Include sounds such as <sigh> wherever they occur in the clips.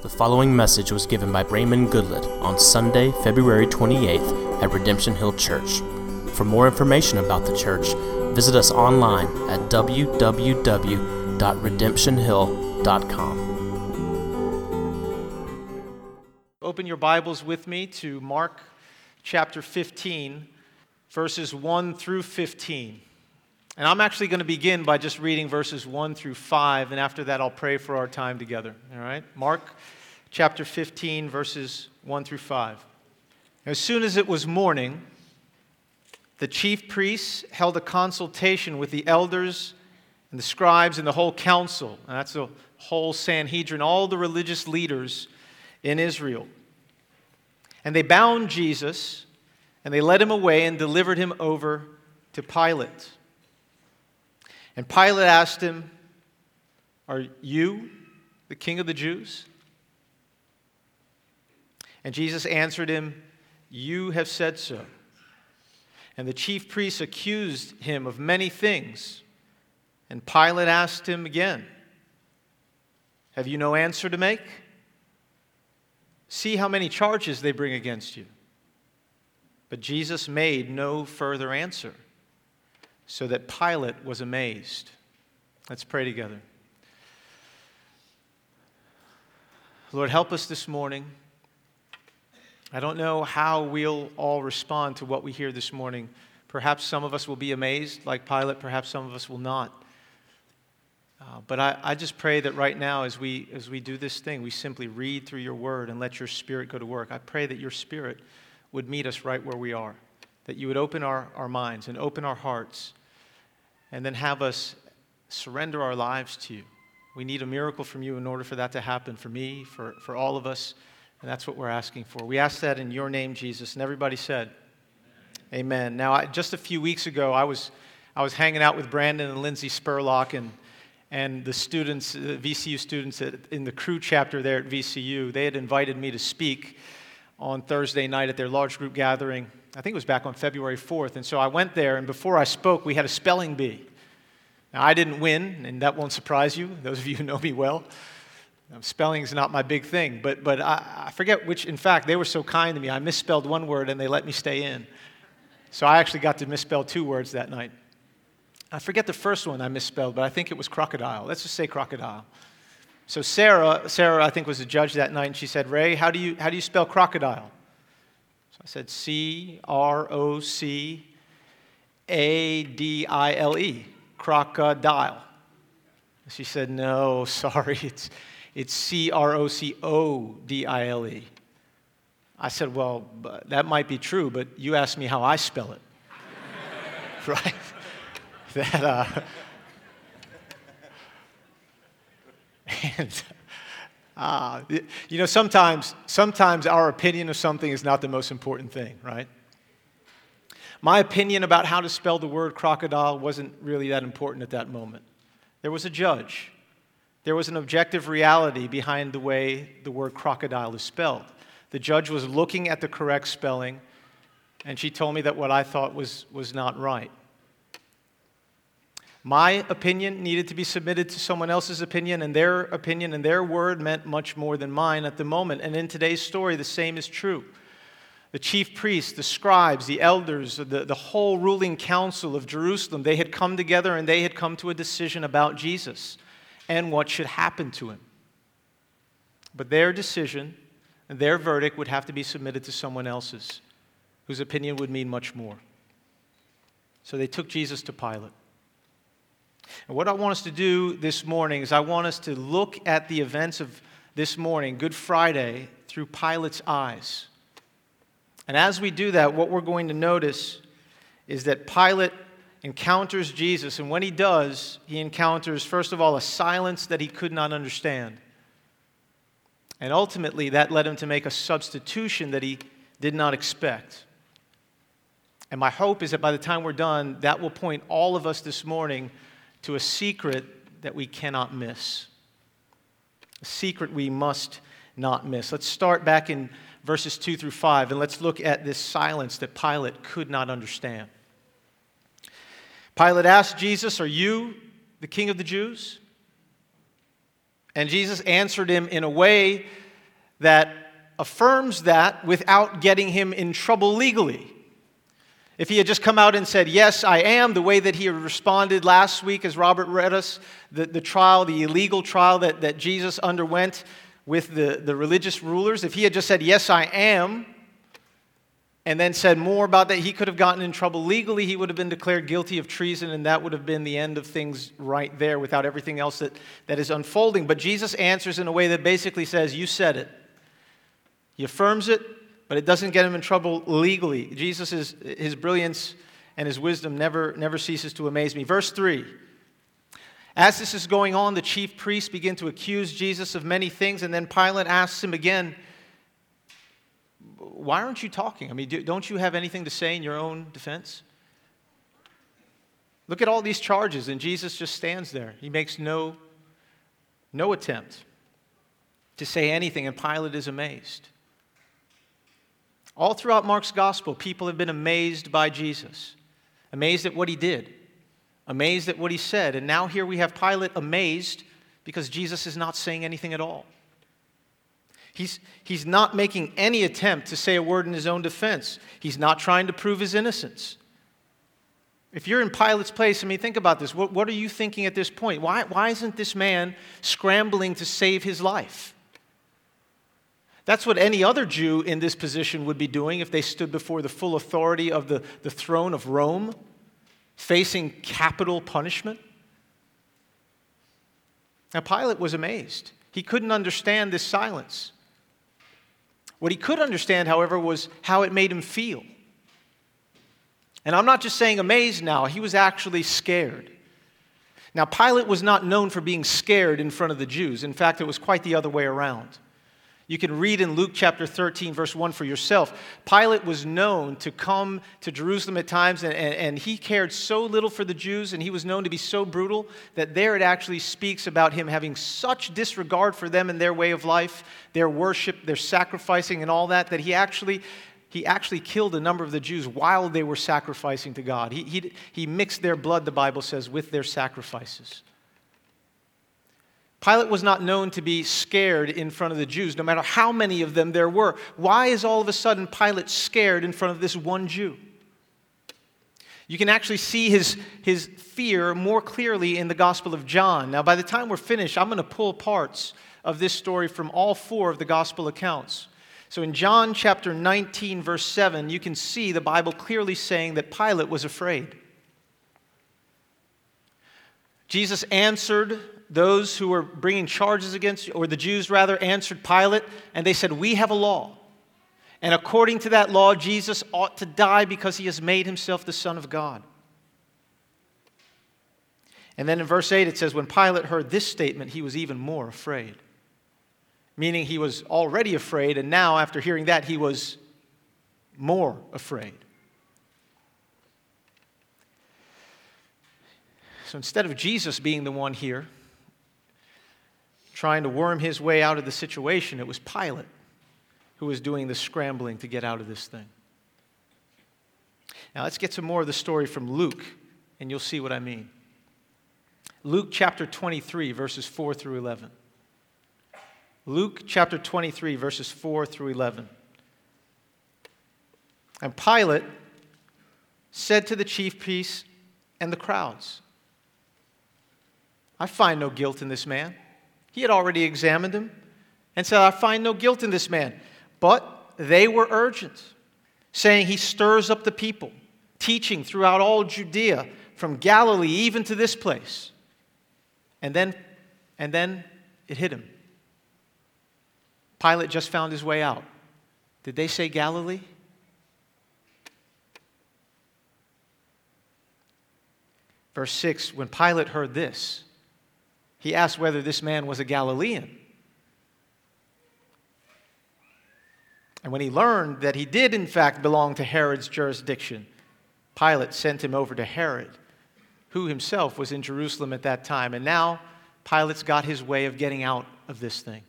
The following message was given by Raymond Goodlett on Sunday, February 28th at Redemption Hill Church. For more information about the church, visit us online at www.redemptionhill.com. Open your Bibles with me to Mark chapter 15, verses 1 through 15. And I'm actually going to begin by just reading verses 1 through 5, and after that, I'll pray for our time together. All right? Mark chapter 15, verses 1 through 5. As soon as it was morning, the chief priests held a consultation with the elders and the scribes and the whole council. And that's the whole Sanhedrin, all the religious leaders in Israel. And they bound Jesus and they led him away and delivered him over to Pilate. And Pilate asked him, Are you the king of the Jews? And Jesus answered him, You have said so. And the chief priests accused him of many things. And Pilate asked him again, Have you no answer to make? See how many charges they bring against you. But Jesus made no further answer so that Pilate was amazed. Let's pray together. Lord, help us this morning. I don't know how we'll all respond to what we hear this morning. Perhaps some of us will be amazed, like Pilate, perhaps some of us will not. Uh, but I, I just pray that right now, as we, as we do this thing, we simply read through your word and let your spirit go to work. I pray that your spirit would meet us right where we are, that you would open our, our minds and open our hearts and then have us surrender our lives to you. We need a miracle from you in order for that to happen for me, for, for all of us, and that's what we're asking for. We ask that in your name, Jesus. And everybody said, Amen. Amen. Now, I, just a few weeks ago, I was, I was hanging out with Brandon and Lindsay Spurlock and, and the students, the VCU students at, in the Cru chapter there at VCU. They had invited me to speak on Thursday night at their large group gathering I think it was back on February 4th. And so I went there, and before I spoke, we had a spelling bee. Now, I didn't win, and that won't surprise you, <laughs> those of you who know me well. Um, spelling is not my big thing, but, but I, I forget which, in fact, they were so kind to me. I misspelled one word, and they let me stay in. So I actually got to misspell two words that night. I forget the first one I misspelled, but I think it was crocodile. Let's just say crocodile. So Sarah, Sarah, I think, was the judge that night, and she said, Ray, how do you, how do you spell crocodile? I said C R O C A D I L E, crocodile. She said, No, <laughs> sorry, it's, it's C R O C O D I L E. I said, Well, that might be true, but you asked me how I spell it. <laughs> right? <laughs> That, uh, and uh, you know, sometimes, sometimes our opinion of something is not the most important thing, right? My opinion about how to spell the word crocodile wasn't really that important at that moment. There was a judge. There was an objective reality behind the way the word crocodile is spelled. The judge was looking at the correct spelling, and she told me that what I thought was, was not right. My opinion needed to be submitted to someone else's opinion, and their opinion and their word meant much more than mine at the moment. And in today's story, the same is true. The chief priests, the scribes, the elders, the, the whole ruling council of Jerusalem, they had come together and they had come to a decision about Jesus and what should happen to him. But their decision and their verdict would have to be submitted to someone else's, whose opinion would mean much more. So they took Jesus to Pilate. And what I want us to do this morning is I want us to look at the events of this morning, Good Friday, through Pilate's eyes. And as we do that, what we're going to notice is that Pilate encounters Jesus, and when he does, he encounters, first of all, a silence that he could not understand. And ultimately, that led him to make a substitution that he did not expect. And my hope is that by the time we're done, that will point all of us this morning to a secret that we cannot miss. A secret we must not miss. Let's start back in verses 2 through 5 and let's look at this silence that Pilate could not understand. Pilate asked Jesus, Are you the king of the Jews? And Jesus answered him in a way that affirms that without getting him in trouble legally. If he had just come out and said, Yes, I am, the way that he responded last week, as Robert read us, the, the trial, the illegal trial that, that Jesus underwent with the, the religious rulers, if he had just said, Yes, I am, and then said more about that, he could have gotten in trouble legally. He would have been declared guilty of treason, and that would have been the end of things right there without everything else that, that is unfolding. But Jesus answers in a way that basically says, You said it. He affirms it, but it doesn't get him in trouble legally. Jesus, is, his brilliance and his wisdom never, never ceases to amaze me. Verse 3 As this is going on, the chief priests begin to accuse Jesus of many things, and then Pilate asks him again, Why aren't you talking? I mean, don't you have anything to say in your own defense? Look at all these charges, and Jesus just stands there. He makes no, no attempt to say anything, and Pilate is amazed. All throughout Mark's gospel, people have been amazed by Jesus, amazed at what he did, amazed at what he said. And now here we have Pilate amazed because Jesus is not saying anything at all. He's, he's not making any attempt to say a word in his own defense. He's not trying to prove his innocence. If you're in Pilate's place, I mean, think about this. What, what are you thinking at this point? Why, why isn't this man scrambling to save his life? That's what any other Jew in this position would be doing if they stood before the full authority of the, the throne of Rome, facing capital punishment. Now, Pilate was amazed. He couldn't understand this silence. What he could understand, however, was how it made him feel. And I'm not just saying amazed now, he was actually scared. Now, Pilate was not known for being scared in front of the Jews. In fact, it was quite the other way around. You can read in Luke chapter 13, verse 1 for yourself. Pilate was known to come to Jerusalem at times, and, and, and, he cared so little for the Jews, and he was known to be so brutal that there it actually speaks about him having such disregard for them and their way of life, their worship, their sacrificing, and all that, that he actually. He actually killed a number of the Jews while they were sacrificing to God. He, he, he mixed their blood, the Bible says, with their sacrifices. Pilate was not known to be scared in front of the Jews, no matter how many of them there were. Why is all of a sudden Pilate scared in front of this one Jew? You can actually see his, his fear more clearly in the Gospel of John. Now, by the time we're finished, I'm going to pull parts of this story from all four of the Gospel accounts. So, in John chapter 19, verse 7, you can see the Bible clearly saying that Pilate was afraid. Jesus answered those who were bringing charges against you, or the Jews rather, answered Pilate, and they said, We have a law. And according to that law, Jesus ought to die because he has made himself the Son of God. And then in verse 8 it says, When Pilate heard this statement, he was even more afraid. Meaning he was already afraid, and now after hearing that, he was more afraid. So instead of Jesus being the one here trying to worm his way out of the situation, it was Pilate who was doing the scrambling to get out of this thing. Now, let's get some more of the story from Luke, and you'll see what I mean. Luke chapter 23, verses 4 through 11. Luke chapter 23, verses 4 through 11. And Pilate said to the chief priests and the crowds, I find no guilt in this man. He had already examined him and said, I find no guilt in this man. But they were urgent, saying, He stirs up the people, teaching throughout all Judea, from Galilee even to this place. And then, and then it hit him. Pilate just found his way out. Did they say Galilee? Verse 6 When Pilate heard this, he asked whether this man was a Galilean. And when he learned that he did, in fact, belong to Herod's jurisdiction, Pilate sent him over to Herod, who himself was in Jerusalem at that time. And now Pilate's got his way of getting out of this thing.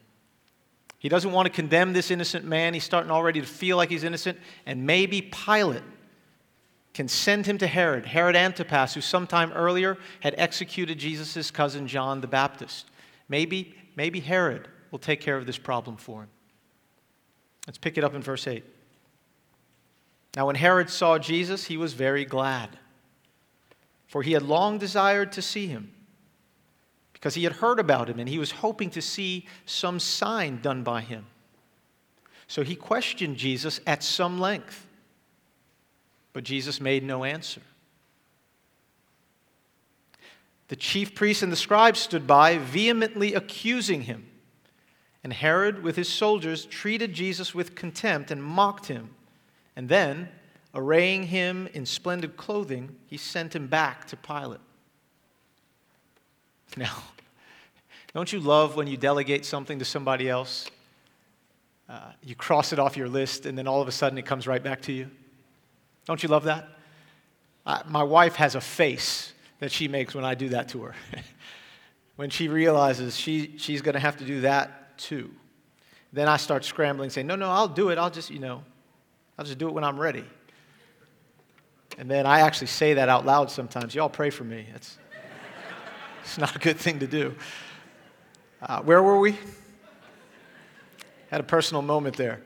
He doesn't want to condemn this innocent man. He's starting already to feel like he's innocent. And maybe Pilate can send him to Herod, Herod Antipas, who sometime earlier had executed Jesus' cousin John the Baptist. Maybe, maybe Herod will take care of this problem for him. Let's pick it up in verse 8. Now, when Herod saw Jesus, he was very glad, for he had long desired to see him, because he had heard about him, and he was hoping to see some sign done by him. So he questioned Jesus at some length, but Jesus made no answer. The chief priests and the scribes stood by, vehemently accusing him. And Herod, with his soldiers, treated Jesus with contempt and mocked him. And then, arraying him in splendid clothing, he sent him back to Pilate. <laughs> Now, don't you love when you delegate something to somebody else? Uh, you cross it off your list, and then all of a sudden it comes right back to you. Don't you love that? Uh, my wife has a face that she makes when I do that to her. <laughs> when she realizes she, she's going to have to do that too. Then I start scrambling, saying, No, no, I'll do it. I'll just, you know, I'll just do it when I'm ready. And then I actually say that out loud sometimes. Y'all pray for me. It's, <laughs> it's not a good thing to do. Uh, where were we? Had a personal moment there.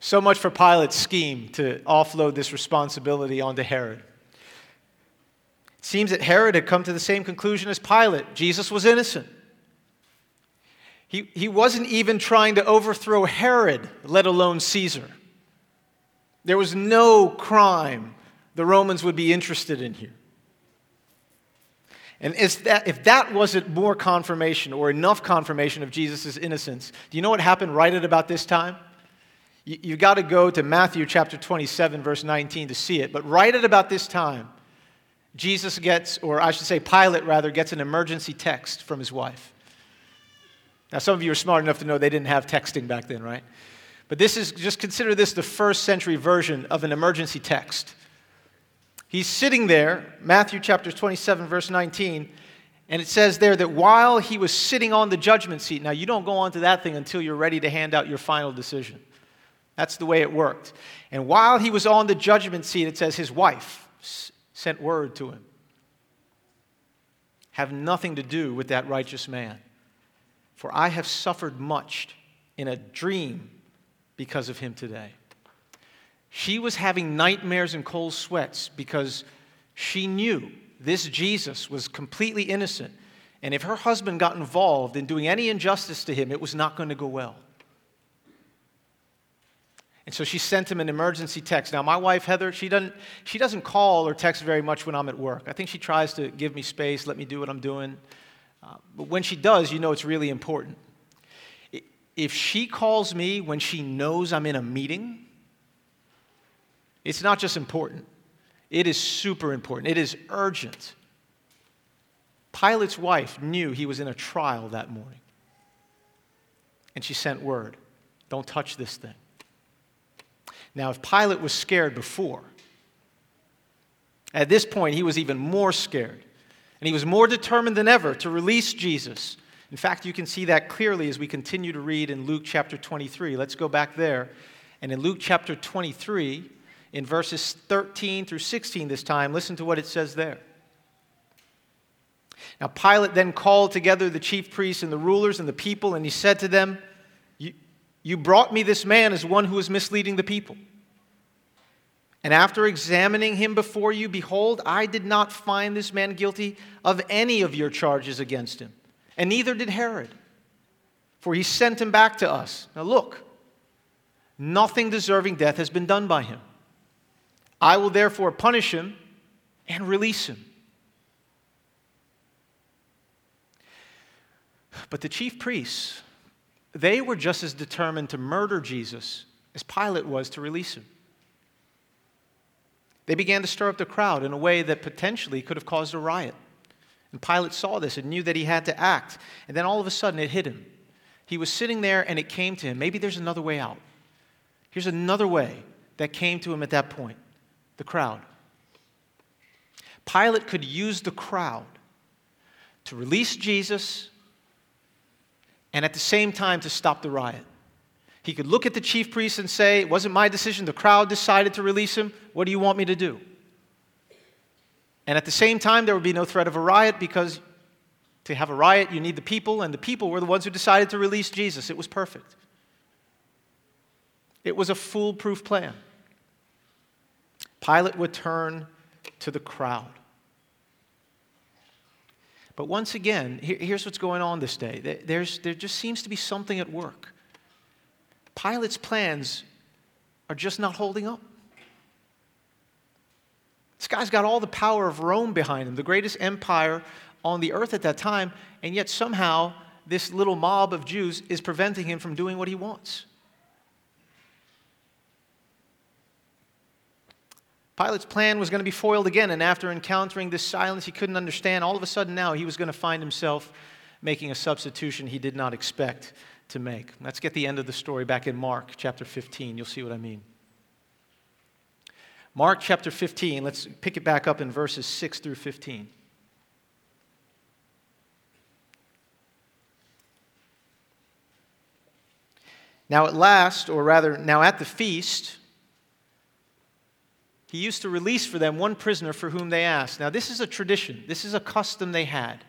So much for Pilate's scheme to offload this responsibility onto Herod. It seems that Herod had come to the same conclusion as Pilate Jesus was innocent. He, he wasn't even trying to overthrow Herod, let alone Caesar. There was no crime the Romans would be interested in here. And that, if that wasn't more confirmation or enough confirmation of Jesus' innocence, do you know what happened right at about this time? You, you've got to go to Matthew chapter 27, verse 19 to see it. But right at about this time, Jesus gets, or I should say, Pilate rather, gets an emergency text from his wife. Now, some of you are smart enough to know they didn't have texting back then, right? But this is, just consider this the first century version of an emergency text. He's sitting there, Matthew chapter 27, verse 19, and it says there that while he was sitting on the judgment seat, now you don't go on to that thing until you're ready to hand out your final decision. That's the way it worked. And while he was on the judgment seat, it says his wife sent word to him Have nothing to do with that righteous man. For I have suffered much in a dream because of him today. She was having nightmares and cold sweats because she knew this Jesus was completely innocent. And if her husband got involved in doing any injustice to him, it was not going to go well. And so she sent him an emergency text. Now, my wife, Heather, she doesn't, she doesn't call or text very much when I'm at work. I think she tries to give me space, let me do what I'm doing. Uh, but when she does, you know it's really important. If she calls me when she knows I'm in a meeting, it's not just important, it is super important. It is urgent. Pilate's wife knew he was in a trial that morning. And she sent word don't touch this thing. Now, if Pilate was scared before, at this point he was even more scared. And he was more determined than ever to release Jesus. In fact, you can see that clearly as we continue to read in Luke chapter 23. Let's go back there. And in Luke chapter 23, in verses 13 through 16 this time, listen to what it says there. Now, Pilate then called together the chief priests and the rulers and the people, and he said to them, You, brought me this man as one who is misleading the people. And after examining him before you, behold, I did not find this man guilty of any of your charges against him, and neither did Herod, for he sent him back to us. Now look, nothing deserving death has been done by him. I will therefore punish him and release him. But the chief priests, they were just as determined to murder Jesus as Pilate was to release him. They began to stir up the crowd in a way that potentially could have caused a riot. And Pilate saw this and knew that he had to act. And then all of a sudden it hit him. He was sitting there and it came to him. Maybe there's another way out. Here's another way that came to him at that point the crowd. Pilate could use the crowd to release Jesus and at the same time to stop the riot. He could look at the chief priests and say, It wasn't my decision. The crowd decided to release him. What do you want me to do? And at the same time, there would be no threat of a riot because to have a riot, you need the people, and the people were the ones who decided to release Jesus. It was perfect. It was a foolproof plan. Pilate would turn to the crowd. But once again, here's what's going on this day. There's, there just seems to be something at work. Pilate's plans are just not holding up. This guy's got all the power of Rome behind him, the greatest empire on the earth at that time, and yet somehow this little mob of Jews is preventing him from doing what he wants. Pilate's plan was going to be foiled again, and after encountering this silence he couldn't understand, all of a sudden now he was going to find himself making a substitution he did not expect to make. Let's get the end of the story back in Mark chapter 15. You'll see what I mean. Mark chapter 15, let's pick it back up in verses 6 through 15. Now, at last, or rather, now at the feast, he used to release for them one prisoner for whom they asked. Now, this is a tradition, this is a custom they had.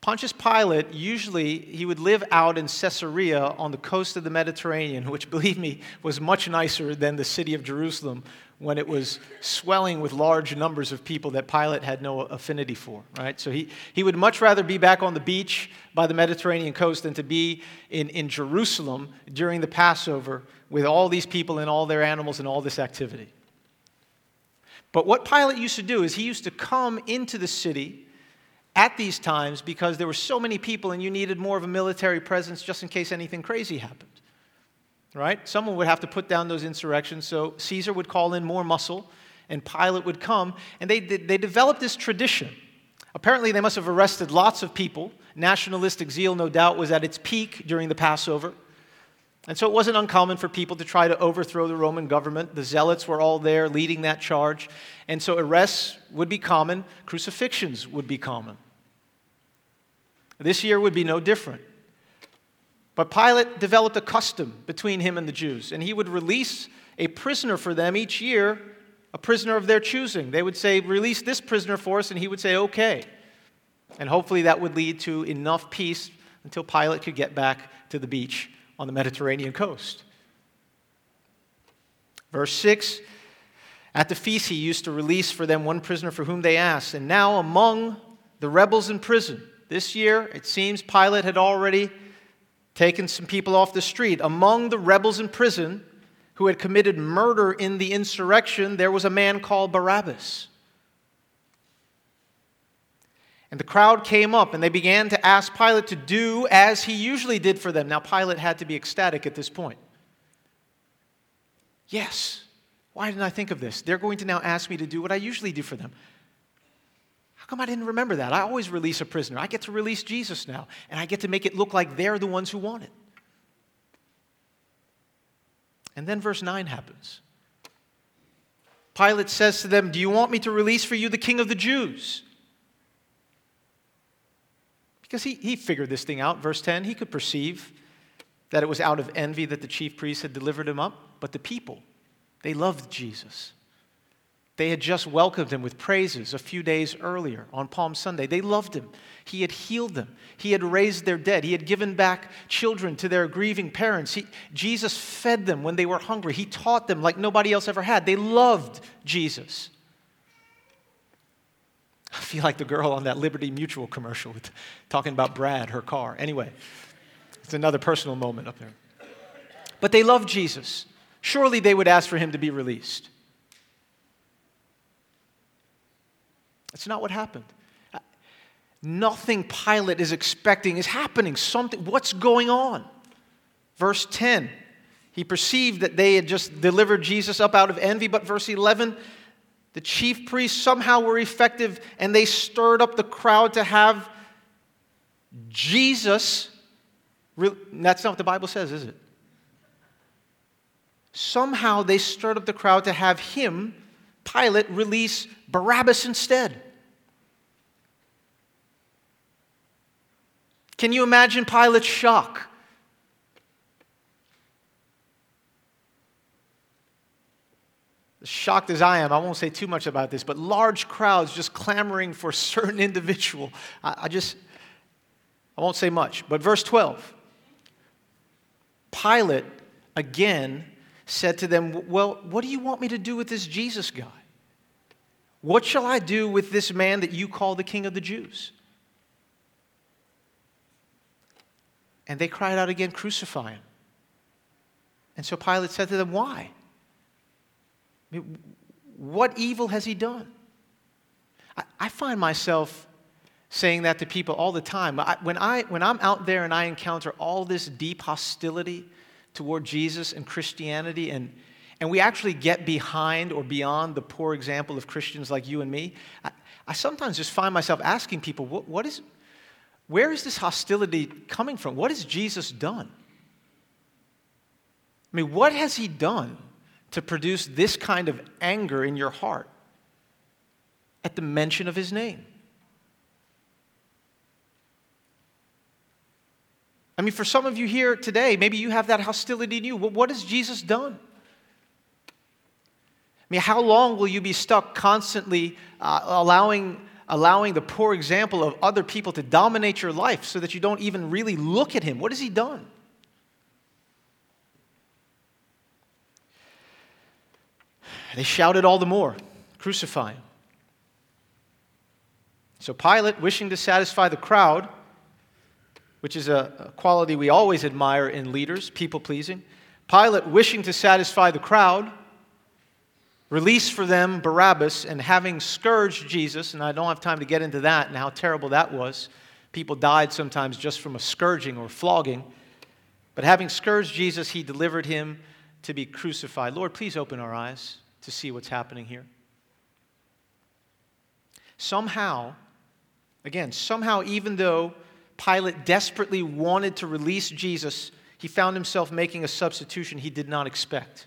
Pontius Pilate, usually, he would live out in Caesarea on the coast of the Mediterranean, which, believe me, was much nicer than the city of Jerusalem when it was swelling with large numbers of people that Pilate had no affinity for, right? So he, he would much rather be back on the beach by the Mediterranean coast than to be in, in Jerusalem during the Passover with all these people and all their animals and all this activity. But what Pilate used to do is he used to come into the city at these times because there were so many people and you needed more of a military presence just in case anything crazy happened. Right? Someone would have to put down those insurrections, so Caesar would call in more muscle and Pilate would come. And they, they developed this tradition. Apparently, they must have arrested lots of people. Nationalistic zeal, no doubt, was at its peak during the Passover. And so it wasn't uncommon for people to try to overthrow the Roman government. The zealots were all there leading that charge. And so arrests would be common, crucifixions would be common. This year would be no different. But Pilate developed a custom between him and the Jews, and he would release a prisoner for them each year, a prisoner of their choosing. They would say, Release this prisoner for us, and he would say, Okay. And hopefully that would lead to enough peace until Pilate could get back to the beach on the Mediterranean coast. Verse 6 At the feast, he used to release for them one prisoner for whom they asked. And now, among the rebels in prison, this year, it seems Pilate had already taken some people off the street. Among the rebels in prison who had committed murder in the insurrection, there was a man called Barabbas. And the crowd came up and they began to ask Pilate to do as he usually did for them. Now, Pilate had to be ecstatic at this point. Yes, why didn't I think of this? They're going to now ask me to do what I usually do for them. How come I didn't remember that? I always release a prisoner. I get to release Jesus now, and I get to make it look like they're the ones who want it. And then verse 9 happens. Pilate says to them, Do you want me to release for you the king of the Jews? Because he, he figured this thing out. Verse 10, he could perceive that it was out of envy that the chief priests had delivered him up. But the people, they loved Jesus. They had just welcomed him with praises a few days earlier on Palm Sunday. They loved him. He had healed them. He had raised their dead. He had given back children to their grieving parents. He, Jesus fed them when they were hungry. He taught them like nobody else ever had. They loved Jesus. I feel like the girl on that Liberty Mutual commercial with, talking about Brad, her car. Anyway, it's another personal moment up there. But they love Jesus. Surely they would ask for him to be released. That's not what happened. Nothing Pilate is expecting is happening. Something, what's going on? Verse 10, he perceived that they had just delivered Jesus up out of envy, but verse 11, the chief priests somehow were effective and they stirred up the crowd to have Jesus. That's not what the Bible says, is it? Somehow they stirred up the crowd to have him, Pilate, release Barabbas instead. Can you imagine Pilate's shock? Shocked as I am, I won't say too much about this, but large crowds just clamoring for a <laughs> certain individual. I, I just, I won't say much. But verse 12 Pilate again said to them, Well, what do you want me to do with this Jesus guy? What shall I do with this man that you call the king of the Jews? And they cried out again, Crucify him. And so Pilate said to them, Why? Mean, what evil has he done? I, I, find myself saying that to people all the time. I, when, I, when I'm out there and I encounter all this deep hostility toward Jesus and Christianity, and, and we actually get behind or beyond the poor example of Christians like you and me, I, I sometimes just find myself asking people, what, what is, where is this hostility coming from? What has Jesus done? I mean, what has he done to produce this kind of anger in your heart at the mention of his name? I mean, for some of you here today, maybe you have that hostility in you. what has Jesus done? I mean, how long will you be stuck constantly uh, allowing, allowing the poor example of other people to dominate your life so that you don't even really look at him? What has he done? They shouted all the more, Crucify him. So Pilate, wishing to satisfy the crowd, which is a quality we always admire in leaders, people pleasing, Pilate, wishing to satisfy the crowd, released for them Barabbas, and having scourged Jesus, and I don't have time to get into that and how terrible that was. People died sometimes just from a scourging or flogging. But having scourged Jesus, he delivered him to be crucified. Lord, please open our eyes to see what's happening here. Somehow, again, somehow, even though Pilate desperately wanted to release Jesus, he found himself making a substitution he did not expect.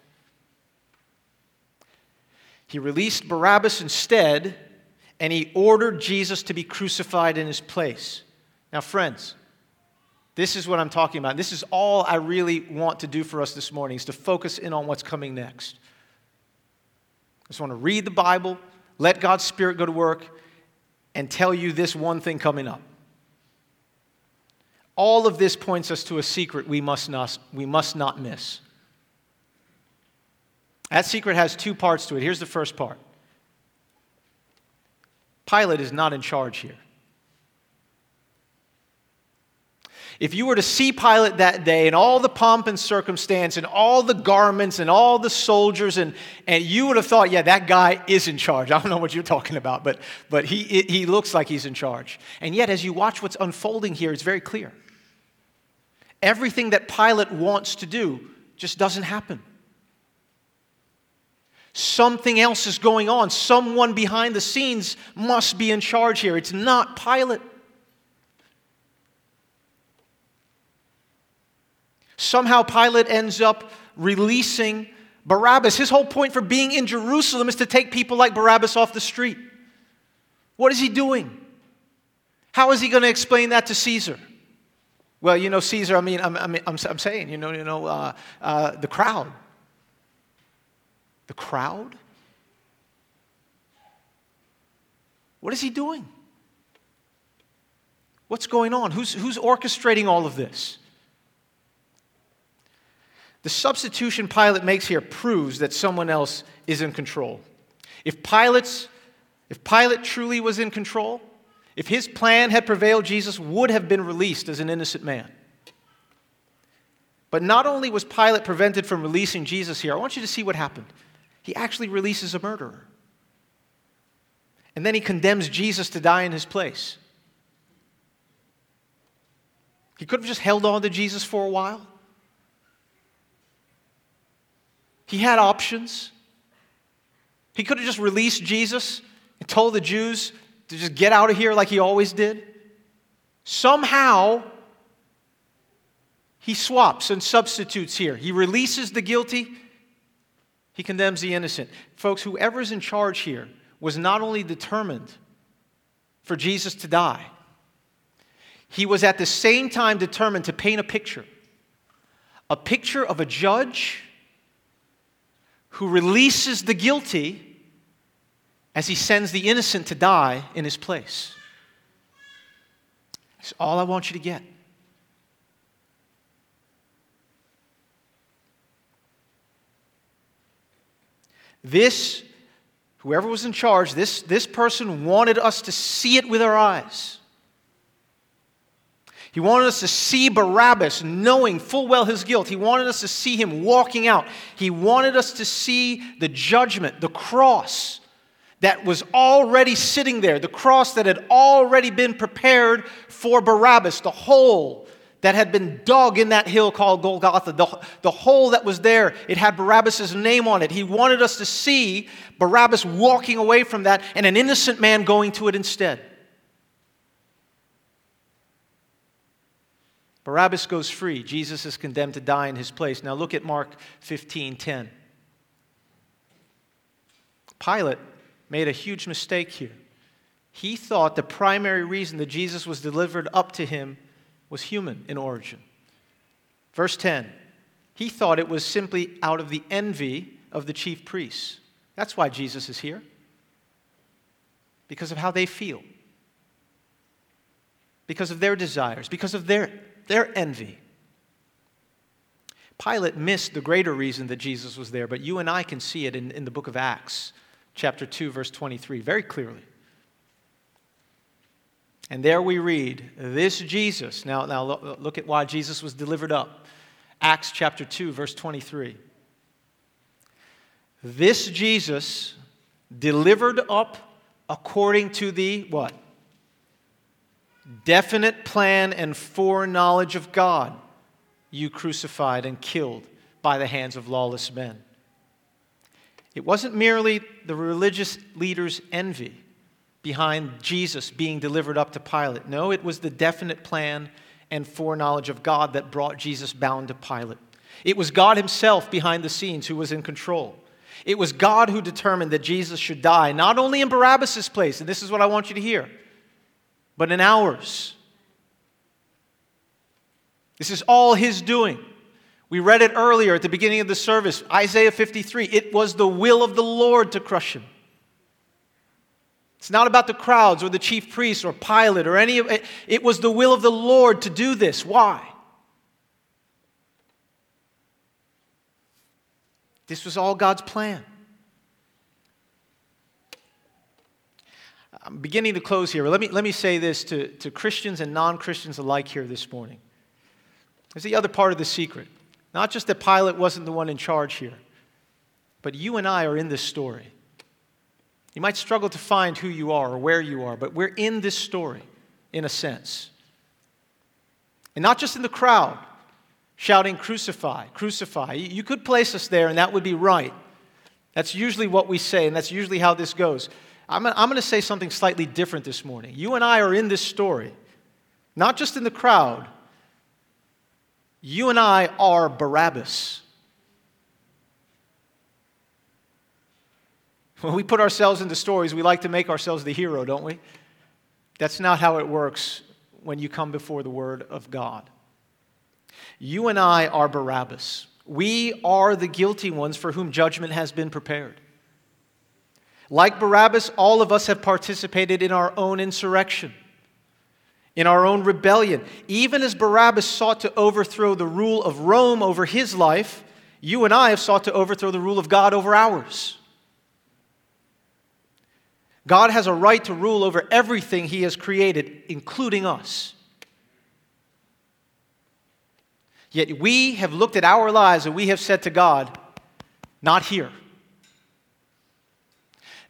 He released Barabbas instead, and he ordered Jesus to be crucified in his place. Now, friends, this is what I'm talking about. This is all I really want to do for us this morning is to focus in on what's coming next. Just want to read the Bible, let God's Spirit go to work, and tell you this one thing coming up. All of this points us to a secret we must not, we must not miss. That secret has two parts to it. Here's the first part Pilate is not in charge here. If you were to see Pilate that day and all the pomp and circumstance and all the garments and all the soldiers, and, and you would have thought, yeah, that guy is in charge. <laughs> I don't know what you're talking about, but, but he, he looks like he's in charge. And yet, as you watch what's unfolding here, it's very clear. Everything that Pilate wants to do just doesn't happen. Something else is going on. Someone behind the scenes must be in charge here. It's not Pilate. Somehow Pilate ends up releasing Barabbas. His whole point for being in Jerusalem is to take people like Barabbas off the street. What is he doing? How is he going to explain that to Caesar? Well, you know, Caesar, I mean, I'm, I'm, I'm, I'm saying, you know, you know uh, uh, the crowd. The crowd? What is he doing? What's going on? Who's, who's orchestrating all of this? The substitution Pilate makes here proves that someone else is in control. If Pilate's if Pilate truly was in control, if his plan had prevailed, Jesus would have been released as an innocent man. But not only was Pilate prevented from releasing Jesus here, I want you to see what happened. He actually releases a murderer. And then he condemns Jesus to die in his place. He could have just held on to Jesus for a while. He had options. He could have just released Jesus and told the Jews to just get out of here like he always did. Somehow, he swaps and substitutes here. He releases the guilty, he condemns the innocent. Folks, whoever's in charge here was not only determined for Jesus to die, he was at the same time determined to paint a picture a picture of a judge who releases the guilty as he sends the innocent to die in his place. That's all I want you to get. This, whoever was in charge, this, this person wanted us to see it with our eyes. He wanted us to see Barabbas knowing full well his guilt. He wanted us to see him walking out. He wanted us to see the judgment, the cross that was already sitting there, the cross that had already been prepared for Barabbas, the hole that had been dug in that hill called Golgotha, the, the hole that was there, it had Barabbas' name on it. He wanted us to see Barabbas walking away from that and an innocent man going to it instead. Barabbas goes free. Jesus is condemned to die in his place. Now look at Mark 15 10. Pilate made a huge mistake here. He thought the primary reason that Jesus was delivered up to him was human in origin. Verse 10 he thought it was simply out of the envy of the chief priests. That's why Jesus is here, because of how they feel, because of their desires, because of their, their envy. Pilate missed the greater reason that Jesus was there, but you and I can see it in, in the book of Acts, chapter 2, verse 23, very clearly. And there we read, this Jesus. Now, now look at why Jesus was delivered up. Acts chapter 2, verse 23. This Jesus delivered up according to the what? Definite plan and foreknowledge of God, you crucified and killed by the hands of lawless men. It wasn't merely the religious leaders' envy behind Jesus being delivered up to Pilate. No, it was the definite plan and foreknowledge of God that brought Jesus bound to Pilate. It was God Himself behind the scenes who was in control. It was God who determined that Jesus should die, not only in Barabbas' place, and this is what I want you to hear, but in ours. This is all His doing. We read it earlier at the beginning of the service, Isaiah 53. It was the will of the Lord to crush him. It's not about the crowds or the chief priests or Pilate or any of it. It was the will of the Lord to do this. Why? This was all God's plan. I'm beginning to close here. but Let me, let me say this to, to Christians and non Christians alike here this morning. There's the other part of the secret. Not just that Pilate wasn't the one in charge here, but you and I are in this story. You might struggle to find who you are or where you are, but we're in this story in a sense. And not just in the crowd shouting, Crucify, crucify. You could place us there, and that would be right. That's usually what we say, and that's usually how this goes. I'm, I'm going to say something slightly different this morning. You and I are in this story, not just in the crowd. You and I are Barabbas. When we put ourselves into stories, we like to make ourselves the hero, don't we? That's not how it works when you come before the Word of God. You and I are Barabbas. We are the guilty ones for whom judgment has been prepared. Like Barabbas, all of us have participated in our own insurrection, in our own rebellion. Even as Barabbas sought to overthrow the rule of Rome over his life, you and I have sought to overthrow the rule of God over ours. God has a right to rule over everything He has created, including us. Yet we have looked at our lives and we have said to God, Not here.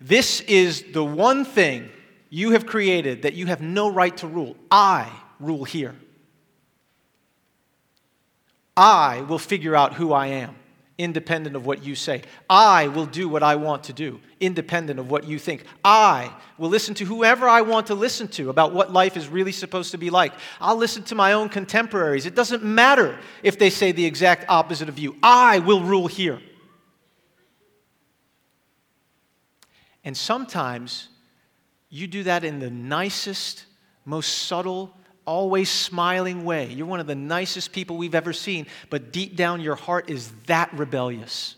This is the one thing you have created that you have no right to rule. I rule here. I will figure out who I am independent of what you say. I will do what I want to do, independent of what you think. I will listen to whoever I want to listen to about what life is really supposed to be like. I'll listen to my own contemporaries. It doesn't matter if they say the exact opposite of you. I will rule here. And sometimes you do that in the nicest, most subtle, always smiling way. You're one of the nicest people we've ever seen, but deep down your heart is that rebellious.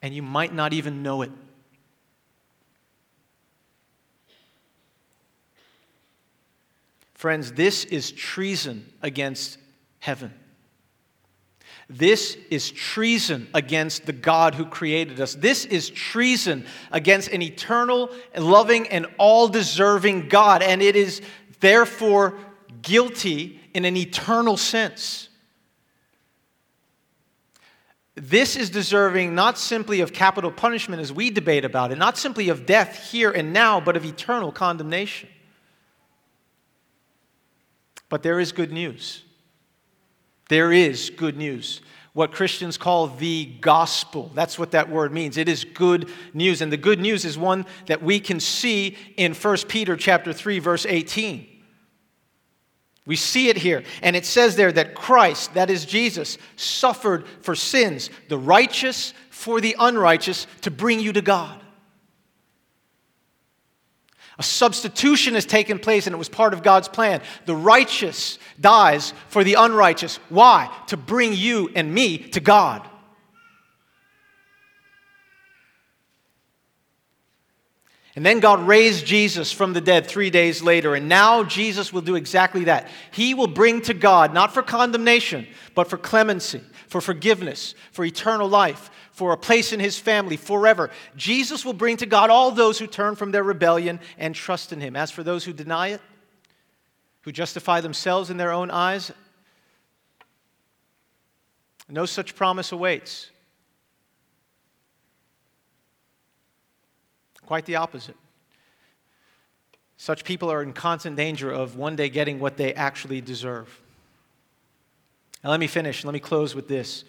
And you might not even know it. Friends, this is treason against heaven. This is treason against the God who created us. This is treason against an eternal, loving, and all deserving God. And it is therefore guilty in an eternal sense. This is deserving not simply of capital punishment as we debate about it, not simply of death here and now, but of eternal condemnation. But there is good news. There is good news. What Christians call the gospel. That's what that word means. It is good news. And the good news is one that we can see in 1 Peter chapter 3 verse 18. We see it here. And it says there that Christ, that is Jesus, suffered for sins, the righteous for the unrighteous, to bring you to God. A substitution has taken place and it was part of God's plan. The righteous dies for the unrighteous. Why? To bring you and me to God. And then God raised Jesus from the dead three days later. And now Jesus will do exactly that. He will bring to God, not for condemnation, but for clemency, for forgiveness, for eternal life, for a place in his family forever. Jesus will bring to God all those who turn from their rebellion and trust in him. As for those who deny it, who justify themselves in their own eyes, no such promise awaits. Quite the opposite. Such people are in constant danger of one day getting what they actually deserve. Now, let me finish. Let me close with this.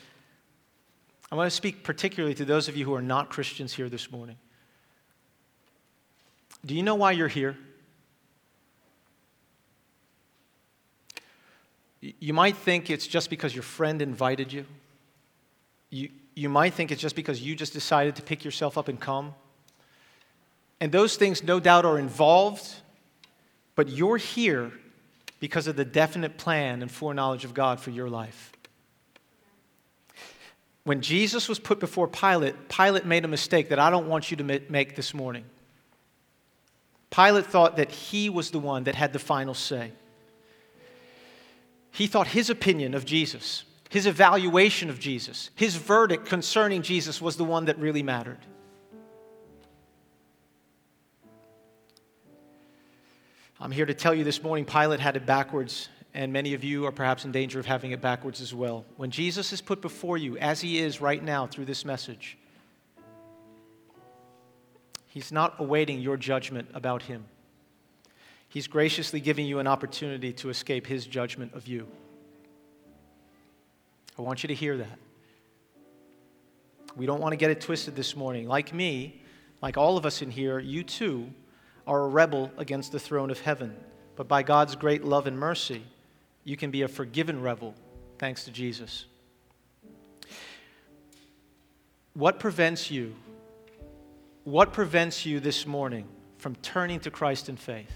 I want to speak particularly to those of you who are not Christians here this morning. Do you know why you're here? You might think it's just because your friend invited you. You, you might think it's just because you just decided to pick yourself up and come. And those things, no doubt, are involved, but you're here because of the definite plan and foreknowledge of God for your life. When Jesus was put before Pilate, Pilate made a mistake that I don't want you to make this morning. Pilate thought that he was the one that had the final say. He thought his opinion of Jesus, his evaluation of Jesus, his verdict concerning Jesus was the one that really mattered. I'm here to tell you this morning Pilate had it backwards and many of you are perhaps in danger of having it backwards as well. When Jesus is put before you, as he is right now through this message, he's not awaiting your judgment about him. He's graciously giving you an opportunity to escape his judgment of you. I want you to hear that. We don't want to get it twisted this morning. Like me, like all of us in here, you too are a rebel against the throne of heaven. But by God's great love and mercy, you can be a forgiven rebel thanks to Jesus. What prevents you? What prevents you this morning from turning to Christ in faith?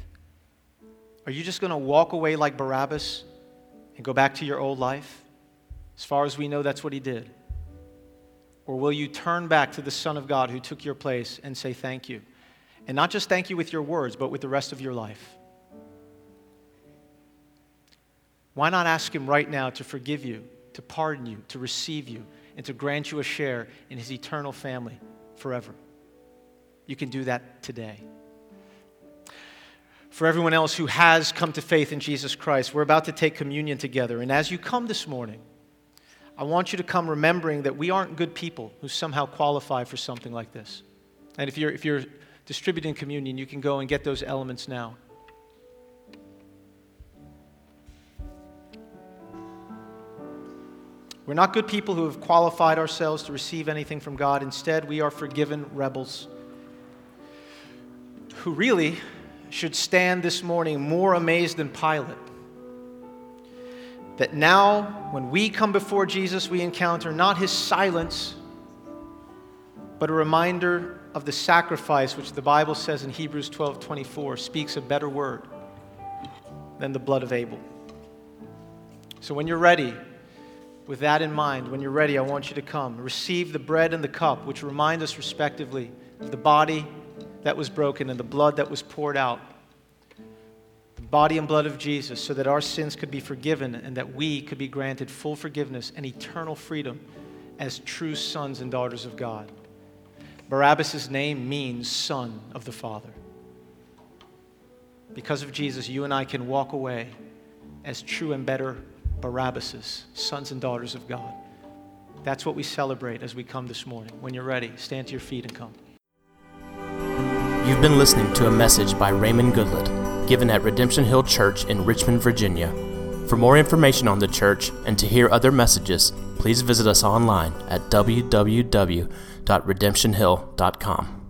Are you just going to walk away like Barabbas and go back to your old life? As far as we know, that's what he did. Or will you turn back to the Son of God who took your place and say thank you? And not just thank you with your words, but with the rest of your life. Why not ask Him right now to forgive you, to pardon you, to receive you, and to grant you a share in His eternal family forever? You can do that today. For everyone else who has come to faith in Jesus Christ, we're about to take communion together. And as you come this morning, I want you to come remembering that we aren't good people who somehow qualify for something like this. And if you're, if you're distributing communion, you can go and get those elements now. We're not good people who have qualified ourselves to receive anything from God. Instead, we are forgiven rebels who really should stand this morning more amazed than Pilate. That now, when we come before Jesus, we encounter not his silence, but a reminder of the sacrifice which the Bible says in Hebrews 12 24 speaks a better word than the blood of Abel. So when you're ready, with that in mind, when you're ready, I want you to come. Receive the bread and the cup, which remind us respectively of the body that was broken and the blood that was poured out. The body and blood of Jesus so that our sins could be forgiven and that we could be granted full forgiveness and eternal freedom as true sons and daughters of God. Barabbas' name means son of the Father. Because of Jesus, you and I can walk away as true and better Barabbases, sons and daughters of God. That's what we celebrate as we come this morning. When you're ready, stand to your feet and come. You've been listening to a message by Raymond Goodlett, given at Redemption Hill Church in Richmond, Virginia. For more information on the church and to hear other messages, please visit us online at www.redemptionhill.com.